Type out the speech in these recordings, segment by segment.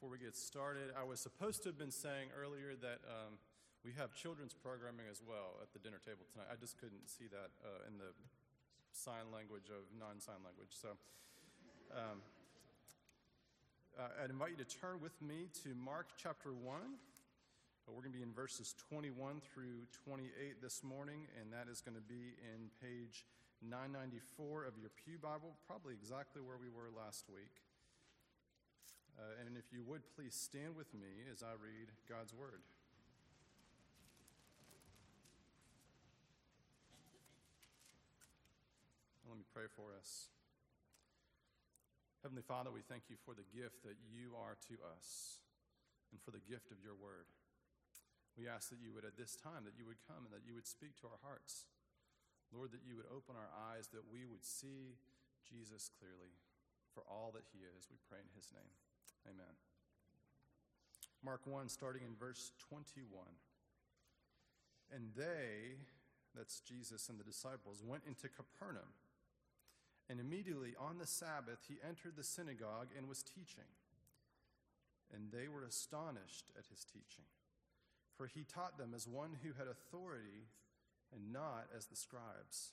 before we get started, I was supposed to have been saying earlier that um, we have children's programming as well at the dinner table tonight. I just couldn't see that uh, in the sign language of non sign language. So um, I'd invite you to turn with me to Mark chapter 1. Uh, we're going to be in verses 21 through 28 this morning, and that is going to be in page 994 of your Pew Bible, probably exactly where we were last week. Uh, and if you would please stand with me as I read God's Word. Let me pray for us. Heavenly Father, we thank you for the gift that you are to us and for the gift of your word. We ask that you would, at this time, that you would come and that you would speak to our hearts. Lord, that you would open our eyes, that we would see Jesus clearly for all that he is. We pray in his name. Amen. Mark 1, starting in verse 21. And they, that's Jesus and the disciples, went into Capernaum. And immediately on the Sabbath, he entered the synagogue and was teaching. And they were astonished at his teaching, for he taught them as one who had authority and not as the scribes.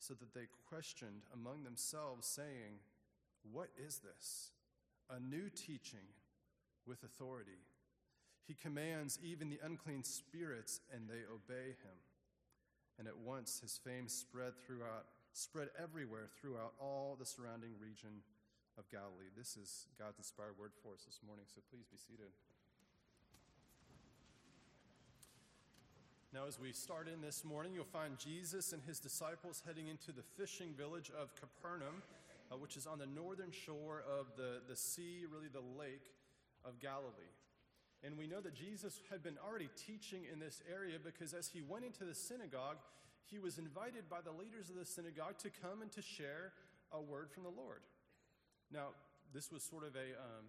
so that they questioned among themselves, saying, What is this? A new teaching with authority. He commands even the unclean spirits, and they obey him. And at once his fame spread throughout, spread everywhere throughout all the surrounding region of Galilee. This is God's inspired word for us this morning, so please be seated. Now, as we start in this morning, you'll find Jesus and his disciples heading into the fishing village of Capernaum, uh, which is on the northern shore of the, the sea, really the lake of Galilee. And we know that Jesus had been already teaching in this area because as he went into the synagogue, he was invited by the leaders of the synagogue to come and to share a word from the Lord. Now, this was sort of a, um,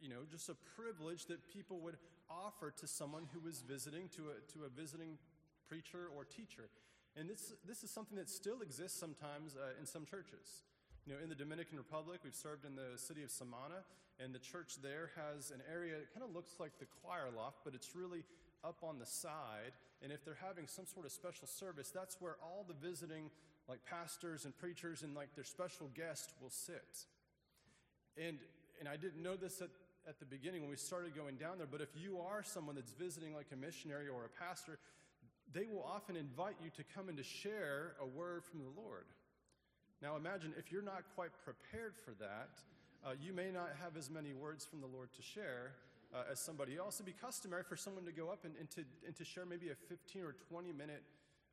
you know, just a privilege that people would offer to someone who was visiting, to a, to a visiting preacher or teacher. And this, this is something that still exists sometimes uh, in some churches. You know, in the Dominican Republic, we've served in the city of Samana, and the church there has an area that kind of looks like the choir loft, but it's really up on the side. And if they're having some sort of special service, that's where all the visiting, like pastors and preachers and like their special guests will sit. And, and I didn't know this at at the beginning when we started going down there, but if you are someone that's visiting like a missionary or a pastor, they will often invite you to come and to share a word from the Lord. Now imagine if you're not quite prepared for that, uh, you may not have as many words from the Lord to share uh, as somebody else. It'd be customary for someone to go up and, and, to, and to share maybe a 15 or 20 minute,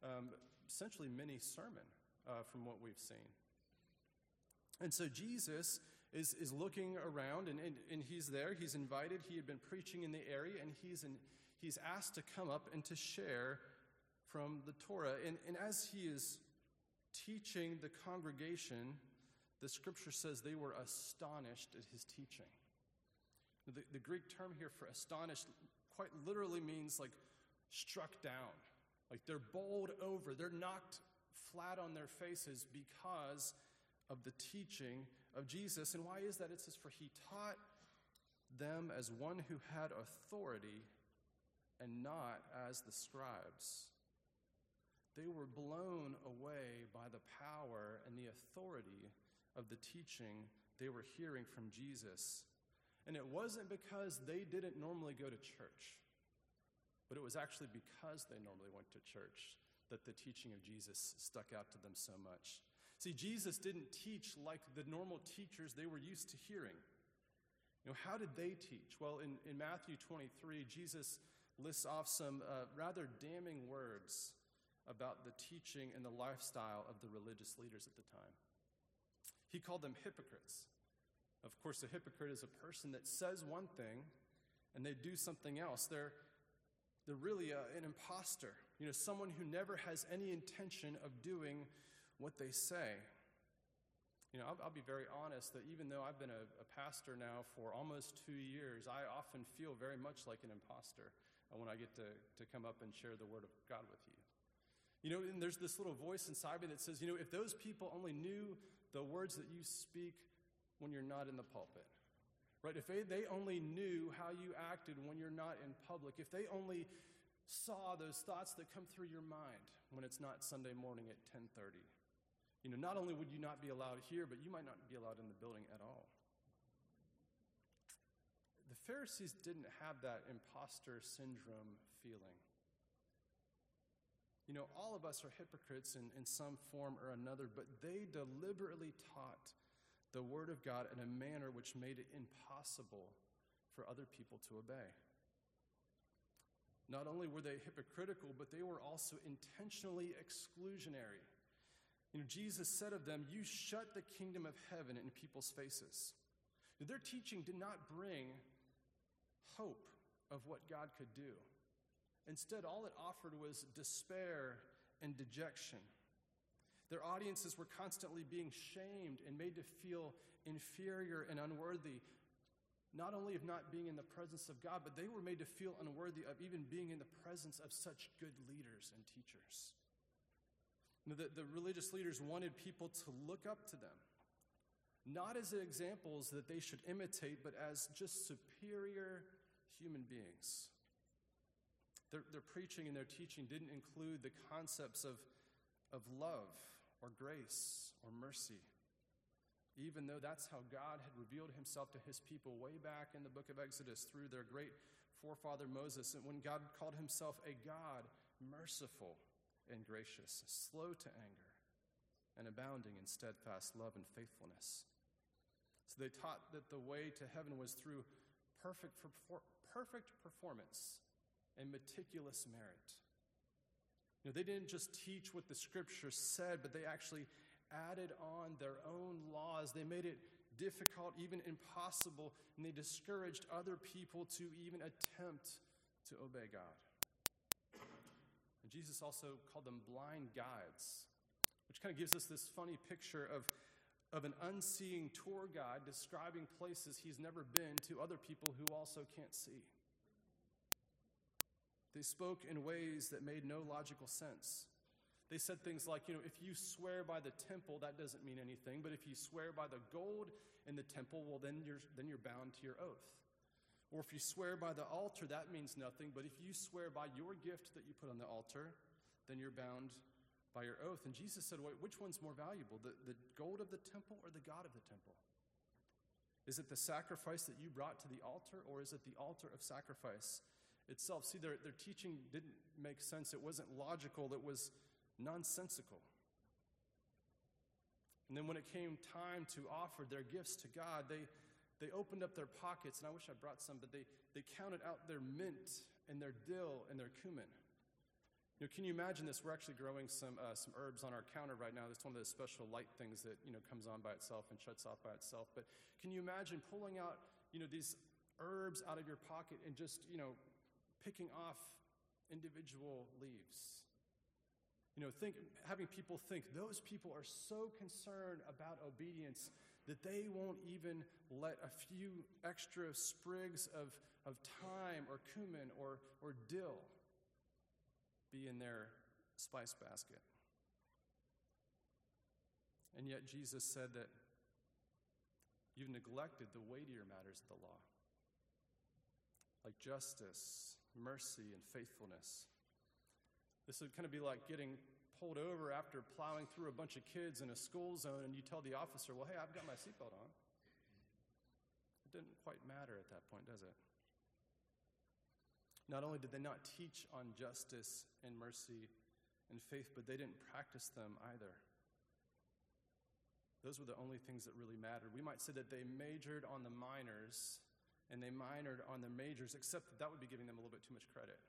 um, essentially mini sermon uh, from what we've seen. And so Jesus is, is looking around and, and, and he's there. He's invited. He had been preaching in the area and he's, in, he's asked to come up and to share from the Torah. And, and as he is teaching the congregation, the scripture says they were astonished at his teaching. The, the Greek term here for astonished quite literally means like struck down. Like they're bowled over, they're knocked flat on their faces because of the teaching of Jesus. And why is that? It says, For he taught them as one who had authority and not as the scribes. They were blown away by the power and the authority of the teaching they were hearing from Jesus. And it wasn't because they didn't normally go to church, but it was actually because they normally went to church that the teaching of Jesus stuck out to them so much. See, Jesus didn't teach like the normal teachers they were used to hearing. You know, how did they teach? Well, in, in Matthew 23, Jesus lists off some uh, rather damning words about the teaching and the lifestyle of the religious leaders at the time. He called them hypocrites. Of course, a hypocrite is a person that says one thing and they do something else. They're, they're really a, an imposter, you know, someone who never has any intention of doing what they say. You know, I'll, I'll, be very honest that even though I've been a, a, pastor now for almost two years, I often feel very much like an imposter uh, when I get to, to come up and share the Word of God with you. You know, and there's this little voice inside me that says, you know, if those people only knew the words that you speak when you're not in the pulpit, right? If they, they only knew how you acted when you're not in public, if they only saw those thoughts that come through your mind when it's not Sunday morning at 1030, you know, not only would you not be allowed here, but you might not be allowed in the building at all. The Pharisees didn't have that imposter syndrome feeling. You know, all of us are hypocrites in, in some form or another, but they deliberately taught the Word of God in a manner which made it impossible for other people to obey. Not only were they hypocritical, but they were also intentionally exclusionary. You know, Jesus said of them, You shut the kingdom of heaven in people's faces. Their teaching did not bring hope of what God could do. Instead, all it offered was despair and dejection. Their audiences were constantly being shamed and made to feel inferior and unworthy, not only of not being in the presence of God, but they were made to feel unworthy of even being in the presence of such good leaders and teachers. The, the religious leaders wanted people to look up to them, not as examples that they should imitate, but as just superior human beings. Their, their preaching and their teaching didn't include the concepts of, of love or grace or mercy, even though that's how God had revealed himself to his people way back in the book of Exodus through their great forefather Moses, and when God called himself a God merciful and gracious, slow to anger, and abounding in steadfast love and faithfulness. So they taught that the way to heaven was through perfect, perfect performance and meticulous merit. You know, they didn't just teach what the scripture said, but they actually added on their own laws. They made it difficult, even impossible, and they discouraged other people to even attempt to obey God. Jesus also called them blind guides, which kind of gives us this funny picture of, of an unseeing tour guide describing places he's never been to other people who also can't see. They spoke in ways that made no logical sense. They said things like, you know, if you swear by the temple, that doesn't mean anything, but if you swear by the gold in the temple, well, then you're, then you're bound to your oath. Or if you swear by the altar, that means nothing. But if you swear by your gift that you put on the altar, then you're bound by your oath. And Jesus said, Wait, which one's more valuable, the, the gold of the temple or the God of the temple? Is it the sacrifice that you brought to the altar, or is it the altar of sacrifice itself? See, their, their teaching didn't make sense. It wasn't logical, it was nonsensical. And then when it came time to offer their gifts to God, they, they opened up their pockets, and I wish I brought some, but they, they counted out their mint and their dill and their cumin. You know, can you imagine this? We're actually growing some, uh, some herbs on our counter right now. It's one of those special light things that, you know, comes on by itself and shuts off by itself. But can you imagine pulling out, you know, these herbs out of your pocket and just, you know, picking off individual leaves? You know, think, having people think those people are so concerned about obedience that they won't even let a few extra sprigs of, of thyme or cumin or, or dill be in their spice basket. And yet, Jesus said that you've neglected the weightier matters of the law, like justice, mercy, and faithfulness. This would kind of be like getting pulled over after plowing through a bunch of kids in a school zone and you tell the officer, well, hey, I've got my seatbelt on. It didn't quite matter at that point, does it? Not only did they not teach on justice and mercy and faith, but they didn't practice them either. Those were the only things that really mattered. We might say that they majored on the minors and they minored on the majors, except that that would be giving them a little bit too much credit.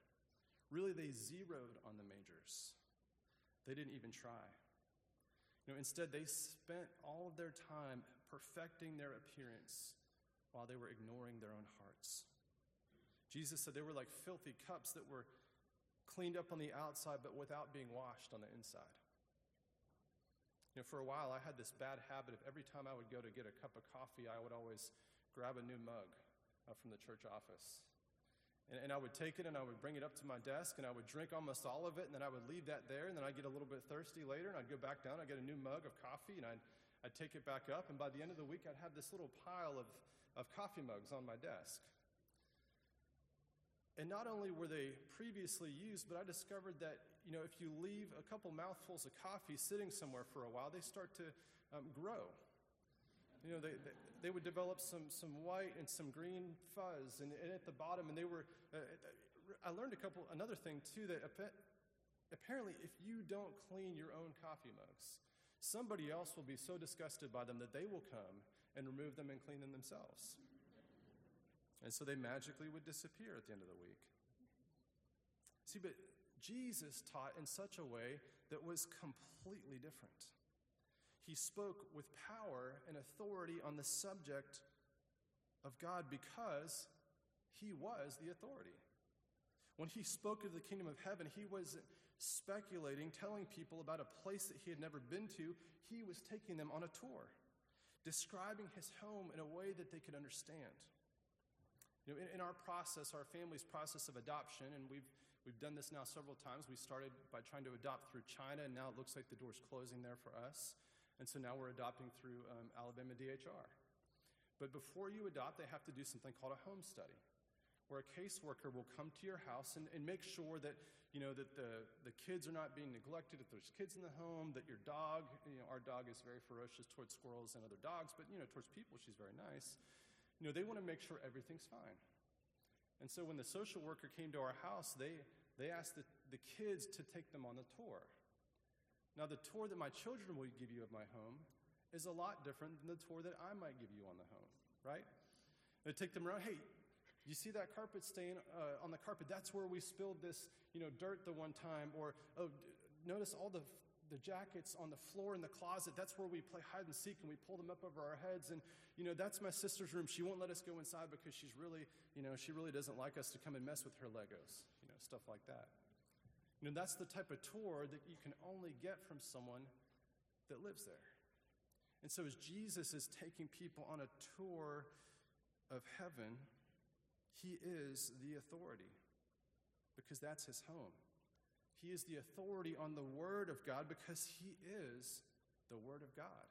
Really, they zeroed on the majors. They didn't even try. You know, instead, they spent all of their time perfecting their appearance while they were ignoring their own hearts. Jesus said they were like filthy cups that were cleaned up on the outside but without being washed on the inside. You know, for a while, I had this bad habit of every time I would go to get a cup of coffee, I would always grab a new mug uh, from the church office. And, and, I would take it and I would bring it up to my desk and I would drink almost all of it and then I would leave that there and then I'd get a little bit thirsty later and I'd go back down, I'd get a new mug of coffee and I'd, I'd take it back up and by the end of the week I'd have this little pile of, of coffee mugs on my desk. And not only were they previously used, but I discovered that, you know, if you leave a couple mouthfuls of coffee sitting somewhere for a while, they start to um, grow. You know, they, they, would develop some, some white and some green fuzz and, and at the bottom, and they were, uh, I learned a couple, another thing too, that apparently if you don't clean your own coffee mugs, somebody else will be so disgusted by them that they will come and remove them and clean them themselves. And so they magically would disappear at the end of the week. See, but Jesus taught in such a way that was completely different. He spoke with power and authority on the subject of God because he was the authority. When he spoke of the kingdom of heaven, he was speculating, telling people about a place that he had never been to. He was taking them on a tour, describing his home in a way that they could understand. You know, in, in, our process, our family's process of adoption, and we've, we've done this now several times. We started by trying to adopt through China, and now it looks like the door's closing there for us. And so now we're adopting through um, Alabama DHR. But before you adopt, they have to do something called a home study, where a caseworker will come to your house and, and make sure that, you know, that the, the kids are not being neglected, if there's kids in the home, that your dog, you know, our dog is very ferocious towards squirrels and other dogs, but, you know, towards people, she's very nice you know, they want to make sure everything's fine. And so when the social worker came to our house, they, they asked the, the kids to take them on the tour. Now, the tour that my children will give you of my home is a lot different than the tour that I might give you on the home, right? They take them around. Hey, you see that carpet stain uh, on the carpet? That's where we spilled this, you know, dirt the one time. Or oh, notice all the the jackets on the floor in the closet. That's where we play hide and seek and we pull them up over our heads. And, you know, that's my sister's room. She won't let us go inside because she's really, you know, she really doesn't like us to come and mess with her Legos, you know, stuff like that. You know, that's the type of tour that you can only get from someone that lives there. And so as Jesus is taking people on a tour of heaven, he is the authority because that's his home. He is the authority on the Word of God because He is the Word of God,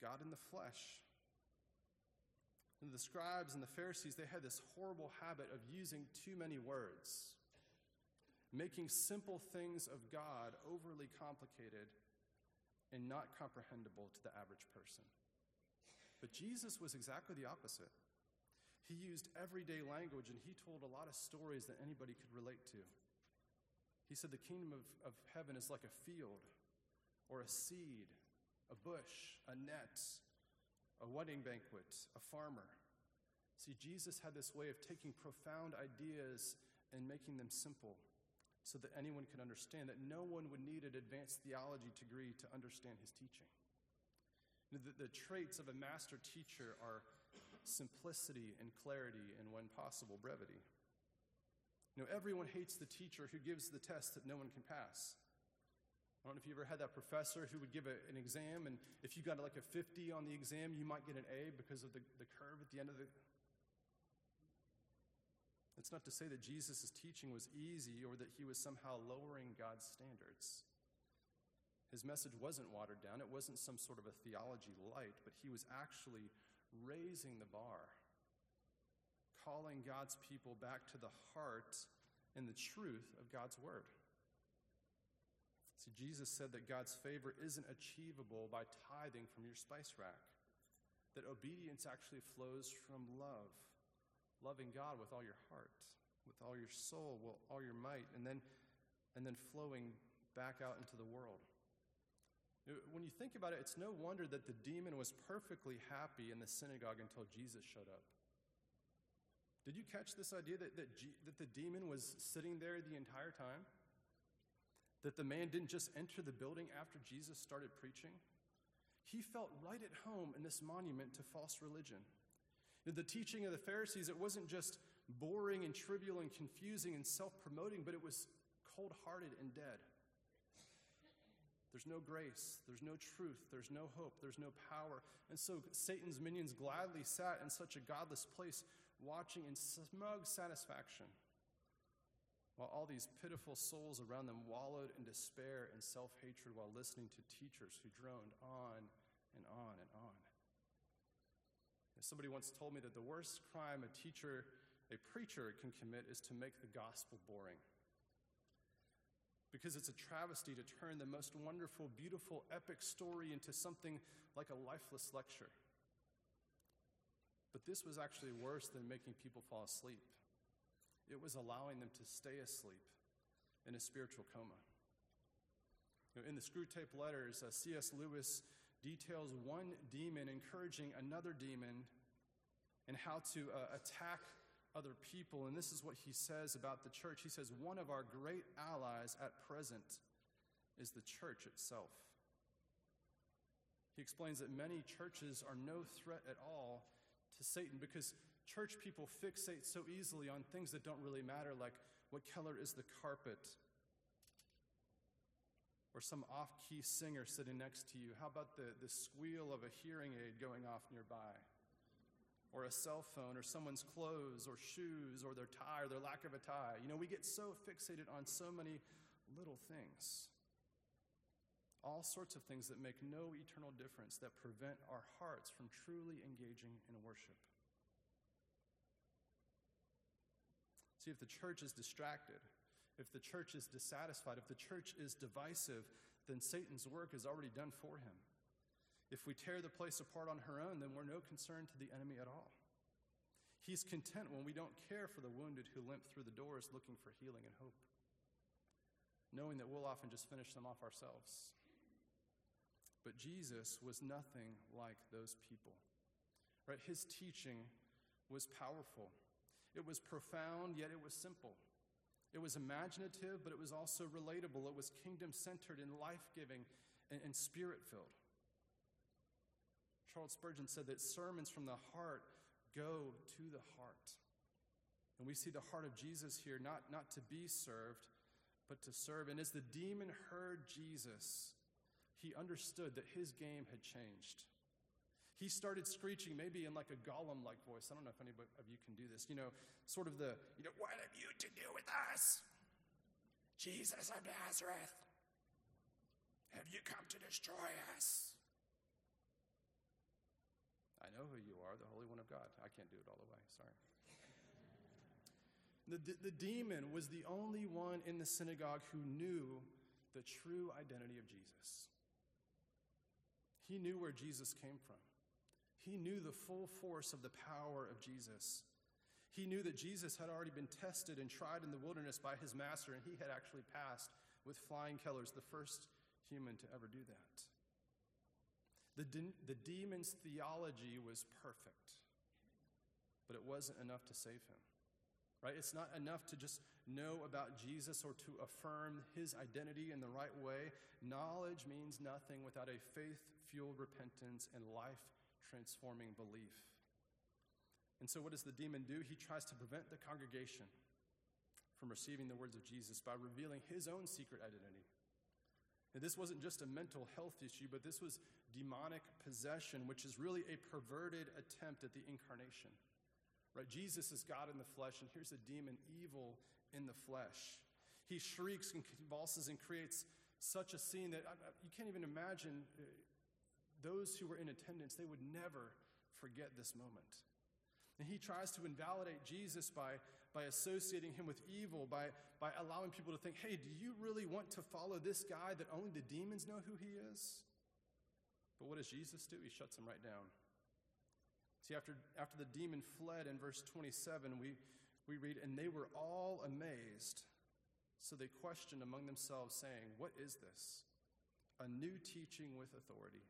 God in the flesh. And the scribes and the Pharisees, they had this horrible habit of using too many words, making simple things of God overly complicated and not comprehensible to the average person. But Jesus was exactly the opposite. He used everyday language and he told a lot of stories that anybody could relate to. He said the kingdom of, of heaven is like a field or a seed, a bush, a net, a wedding banquet, a farmer. See, Jesus had this way of taking profound ideas and making them simple so that anyone could understand, that no one would need an advanced theology degree to understand his teaching. The, the traits of a master teacher are simplicity and clarity and, when possible, brevity. You know, everyone hates the teacher who gives the test that no one can pass. I don't know if you ever had that professor who would give a, an exam, and if you got like a 50 on the exam, you might get an A because of the, the curve at the end of the. It's not to say that Jesus' teaching was easy or that he was somehow lowering God's standards. His message wasn't watered down, it wasn't some sort of a theology light, but he was actually raising the bar calling God's people back to the heart and the truth of God's word. See, Jesus said that God's favor isn't achievable by tithing from your spice rack, that obedience actually flows from love, loving God with all your heart, with all your soul, with all your might, and then, and then flowing back out into the world. When you think about it, it's no wonder that the demon was perfectly happy in the synagogue until Jesus showed up. Did you catch this idea that, that, G, that the demon was sitting there the entire time? That the man didn't just enter the building after Jesus started preaching? he felt right at home in this monument to false religion. The teaching of the Pharisees, it wasn't just boring and trivial and confusing and self promoting, but it was cold hearted and dead. There's no grace, there's no truth, there's no hope, there's no power. And so Satan's minions gladly sat in such a godless place, watching in smug satisfaction, while all these pitiful souls around them wallowed in despair and self hatred while listening to teachers who droned on and on and on. Somebody once told me that the worst crime a teacher, a preacher can commit is to make the gospel boring because it's a travesty to turn the most wonderful, beautiful, epic story into something like a lifeless lecture. But this was actually worse than making people fall asleep. It was allowing them to stay asleep in a spiritual coma. in the Screwtape Letters, uh, C.S. Lewis details one demon encouraging another demon and how to uh, attack other people. And this is what he says about the church. He says, One of our great allies at present is the church itself. He explains that many churches are no threat at all to Satan because church people fixate so easily on things that don't really matter, like what color is the carpet? Or some off key singer sitting next to you. How about the, the squeal of a hearing aid going off nearby? or a cell phone or someone's clothes or shoes or their tie or their lack of a tie. You know, we get so fixated on so many little things. All sorts of things that make no eternal difference that prevent our hearts from truly engaging in worship. See, if the church is distracted, if the church is dissatisfied, if the church is divisive, then Satan's work is already done for him. If we tear the place apart on her own, then we're no concern to the enemy at all. He's content when we don't care for the wounded who limp through the doors looking for healing and hope, knowing that we'll often just finish them off ourselves. But Jesus was nothing like those people. Right? His teaching was powerful. It was profound, yet it was simple. It was imaginative, but it was also relatable. It was kingdom centered and life giving and, and spirit filled. Charles Spurgeon said that sermons from the heart go to the heart. And we see the heart of Jesus here, not, not to be served, but to serve. And as the demon heard Jesus, he understood that his game had changed. He started screeching, maybe in like a Gollum like voice. I don't know if any of you can do this. You know, sort of the, you know, what have you to do with us? Jesus of Nazareth. Have you come to destroy us? I know who you are, the Holy One of God. I can't do it all the way, sorry. The, the, the demon was the only one in the synagogue who knew the true identity of Jesus. He knew where Jesus came from. He knew the full force of the power of Jesus. He knew that Jesus had already been tested and tried in the wilderness by his master, and he had actually passed with flying colors, the first human to ever do that. The, de- the demon's theology was perfect, but it wasn't enough to save him. Right? It's not enough to just know about Jesus or to affirm his identity in the right way. Knowledge means nothing without a faith fueled repentance and life transforming belief. And so, what does the demon do? He tries to prevent the congregation from receiving the words of Jesus by revealing his own secret identity. And this wasn't just a mental health issue, but this was demonic possession, which is really a perverted attempt at the incarnation. Right? Jesus is God in the flesh, and here's a demon, evil in the flesh. He shrieks and convulses and creates such a scene that you can't even imagine uh, those who were in attendance, they would never forget this moment. And he tries to invalidate Jesus by, by associating him with evil, by, by allowing people to think, hey, do you really want to follow this guy that only the demons know who he is? But what does Jesus do? He shuts him right down. See, after, after the demon fled in verse 27, we, we read, And they were all amazed. So they questioned among themselves, saying, What is this? A new teaching with authority.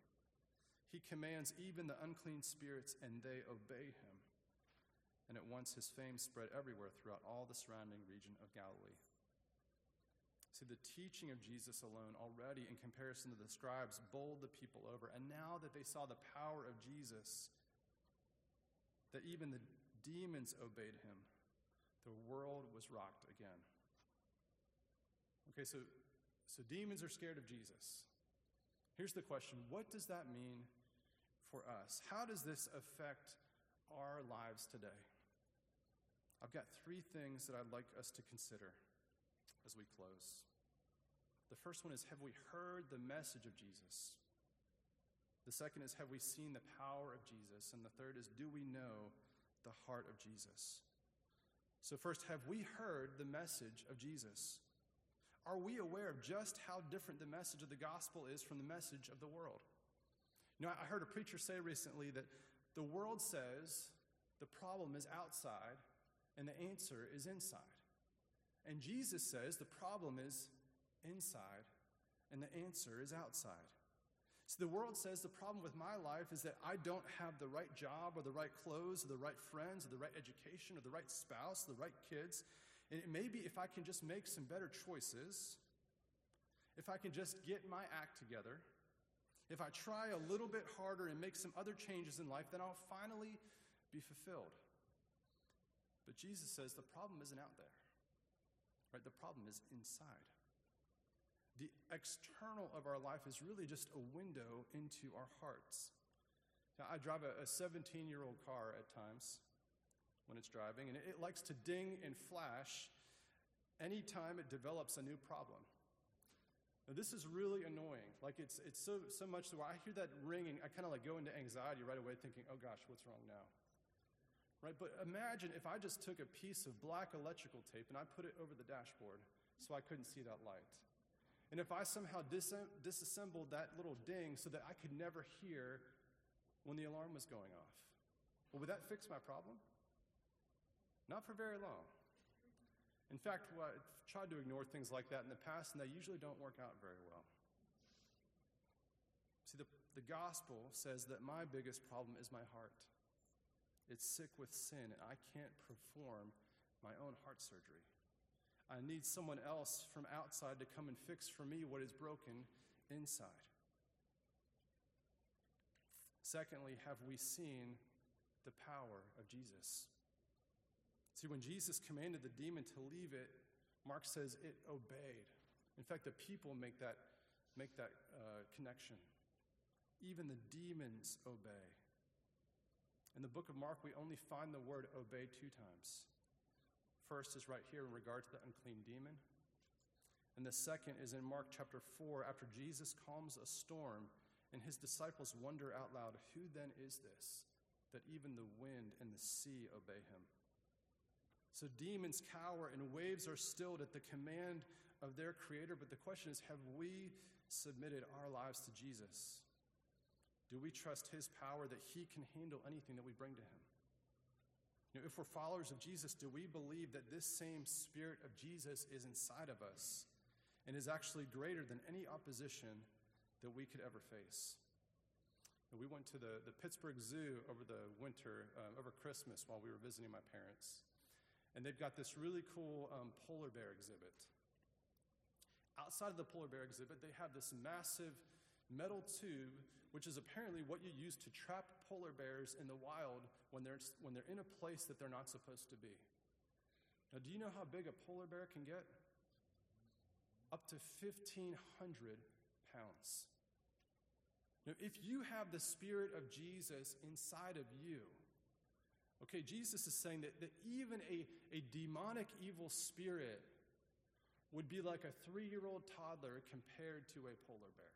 He commands even the unclean spirits, and they obey him and at once his fame spread everywhere throughout all the surrounding region of Galilee. See, the teaching of Jesus alone already, in comparison to the scribes, bowled the people over. And now that they saw the power of Jesus, that even the demons obeyed him, the world was rocked again. Okay, so, so demons are scared of Jesus. Here's the question what does that mean for us? How does this affect our lives today? I've got three things that I'd like us to consider as we close. The first one is Have we heard the message of Jesus? The second is Have we seen the power of Jesus? And the third is Do we know the heart of Jesus? So, first, have we heard the message of Jesus? Are we aware of just how different the message of the gospel is from the message of the world? You know, I heard a preacher say recently that the world says the problem is outside and the answer is inside. And Jesus says the problem is inside and the answer is outside. So the world says the problem with my life is that I don't have the right job or the right clothes or the right friends or the right education or the right spouse, the right kids. And maybe if I can just make some better choices, if I can just get my act together, if I try a little bit harder and make some other changes in life, then I'll finally be fulfilled. But Jesus says the problem isn't out there. Right? The problem is inside the external of our life is really just a window into our hearts. Now, I drive a 17 year old car at times when it's driving, and it, likes to ding and flash anytime it develops a new problem. Now, this is really annoying. Like, it's, it's so, so much so I hear that ringing, I kind of like go into anxiety right away thinking, oh gosh, what's wrong now? Right? But imagine if I just took a piece of black electrical tape and I put it over the dashboard so I couldn't see that light. And if I somehow dis- disassembled that little ding so that I could never hear when the alarm was going off, well, would that fix my problem? Not for very long. In fact, I've tried to ignore things like that in the past, and they usually don't work out very well. See, the, the gospel says that my biggest problem is my heart. It's sick with sin, and I can't perform my own heart surgery. I need someone else from outside to come and fix for me what is broken inside. Secondly, have we seen the power of Jesus? See, when Jesus commanded the demon to leave it, Mark says it obeyed. In fact, the people make that, make that uh, connection. Even the demons obey. In the book of Mark, we only find the word obey two times. First is right here in regard to the unclean demon. And the second is in Mark chapter 4, after Jesus calms a storm, and his disciples wonder out loud, Who then is this, that even the wind and the sea obey him? So demons cower and waves are stilled at the command of their creator, but the question is have we submitted our lives to Jesus? Do we trust his power that he can handle anything that we bring to him? You know, if we're followers of Jesus, do we believe that this same Spirit of Jesus is inside of us and is actually greater than any opposition that we could ever face? We went to the, the Pittsburgh Zoo over the winter, um, over Christmas, while we were visiting my parents. And they've got this really cool um, polar bear exhibit. Outside of the polar bear exhibit, they have this massive metal tube, which is apparently what you use to trap polar bears in the wild when they're, when they're in a place that they're not supposed to be. Now, do you know how big a polar bear can get? Up to 1,500 pounds. Now, if you have the Spirit of Jesus inside of you, okay, Jesus is saying that, that even a, a demonic evil spirit would be like a three year old toddler compared to a polar bear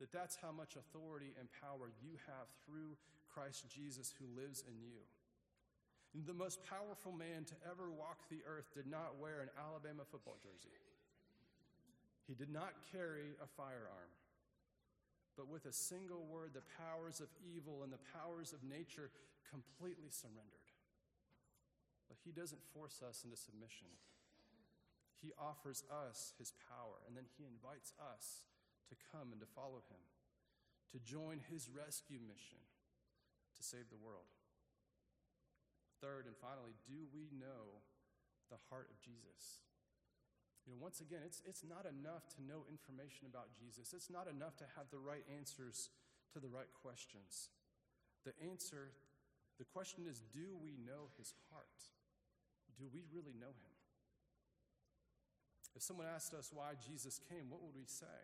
that that's how much authority and power you have through Christ Jesus who lives in you. And the most powerful man to ever walk the earth did not wear an Alabama football jersey. He did not carry a firearm. But with a single word, the powers of evil and the powers of nature completely surrendered. But he doesn't force us into submission. He offers us his power, and then he invites us to come and to follow him, to join his rescue mission to save the world. Third and finally, do we know the heart of Jesus? You know, once again, it's, it's not enough to know information about Jesus. It's not enough to have the right answers to the right questions. The answer, the question is do we know his heart? Do we really know him? If someone asked us why Jesus came, what would we say?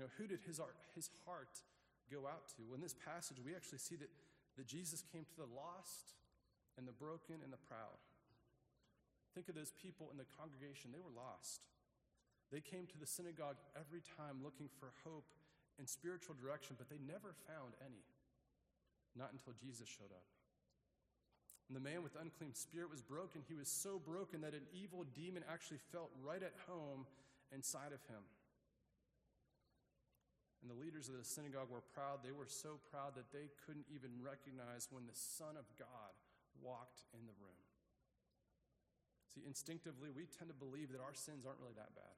You know, who did his, his heart go out to? Well, in this passage, we actually see that, that Jesus came to the lost and the broken and the proud. Think of those people in the congregation, they were lost. They came to the synagogue every time looking for hope and spiritual direction, but they never found any. Not until Jesus showed up. And the man with the unclean spirit was broken. He was so broken that an evil demon actually felt right at home inside of him. And the leaders of the synagogue were proud. They were so proud that they couldn't even recognize when the Son of God walked in the room. See, instinctively, we tend to believe that our sins aren't really that bad,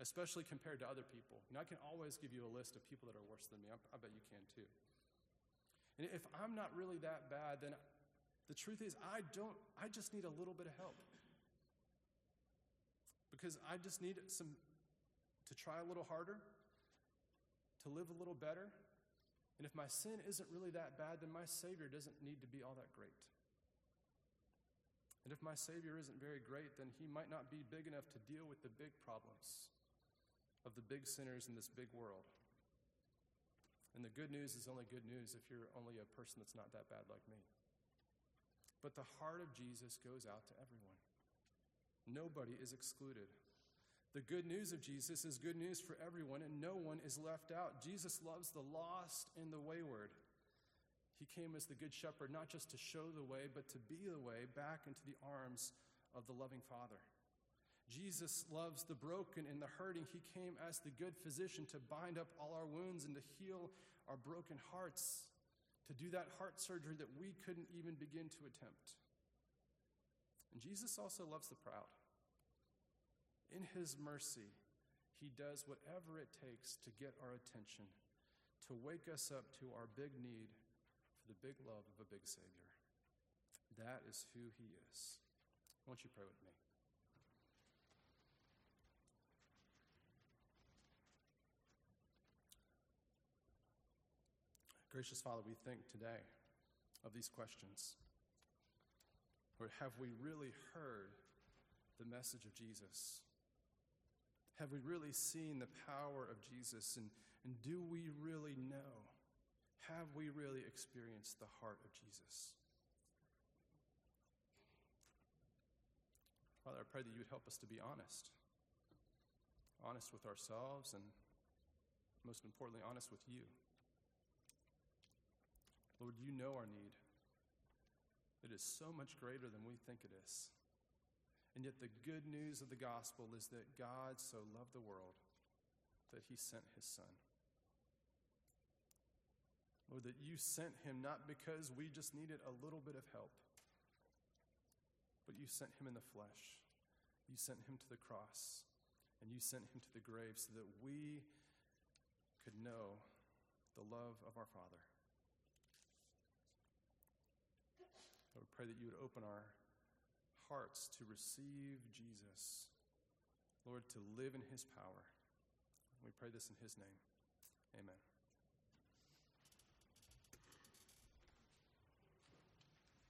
especially compared to other people. And I can always give you a list of people that are worse than me. I, I bet you can too. And if I'm not really that bad, then the truth is, I don't, I just need a little bit of help. Because I just need some, to try a little harder, to live a little better. And if my sin isn't really that bad, then my Savior doesn't need to be all that great. And if my Savior isn't very great, then he might not be big enough to deal with the big problems of the big sinners in this big world. And the good news is only good news if you're only a person that's not that bad like me. But the heart of Jesus goes out to everyone, nobody is excluded. The good news of Jesus is good news for everyone, and no one is left out. Jesus loves the lost and the wayward. He came as the Good Shepherd, not just to show the way, but to be the way back into the arms of the loving Father. Jesus loves the broken and the hurting. He came as the good physician to bind up all our wounds and to heal our broken hearts, to do that heart surgery that we couldn't even begin to attempt. And Jesus also loves the proud. In his mercy, he does whatever it takes to get our attention, to wake us up to our big need the big love of a big Savior. That is who He is. Won't you pray with me? Gracious Father, we think today of these questions. Or have we really heard the message of Jesus? Have we really seen the power of Jesus? And, and do we really know have we really experienced the heart of Jesus? Father, I pray that you would help us to be honest. Honest with ourselves and, most importantly, honest with you. Lord, you know our need. It is so much greater than we think it is. And yet, the good news of the gospel is that God so loved the world that he sent his son. Lord, that you sent him not because we just needed a little bit of help, but you sent him in the flesh. You sent him to the cross, and you sent him to the grave so that we could know the love of our Father. I would pray that you would open our hearts to receive Jesus, Lord, to live in his power. We pray this in his name. Amen.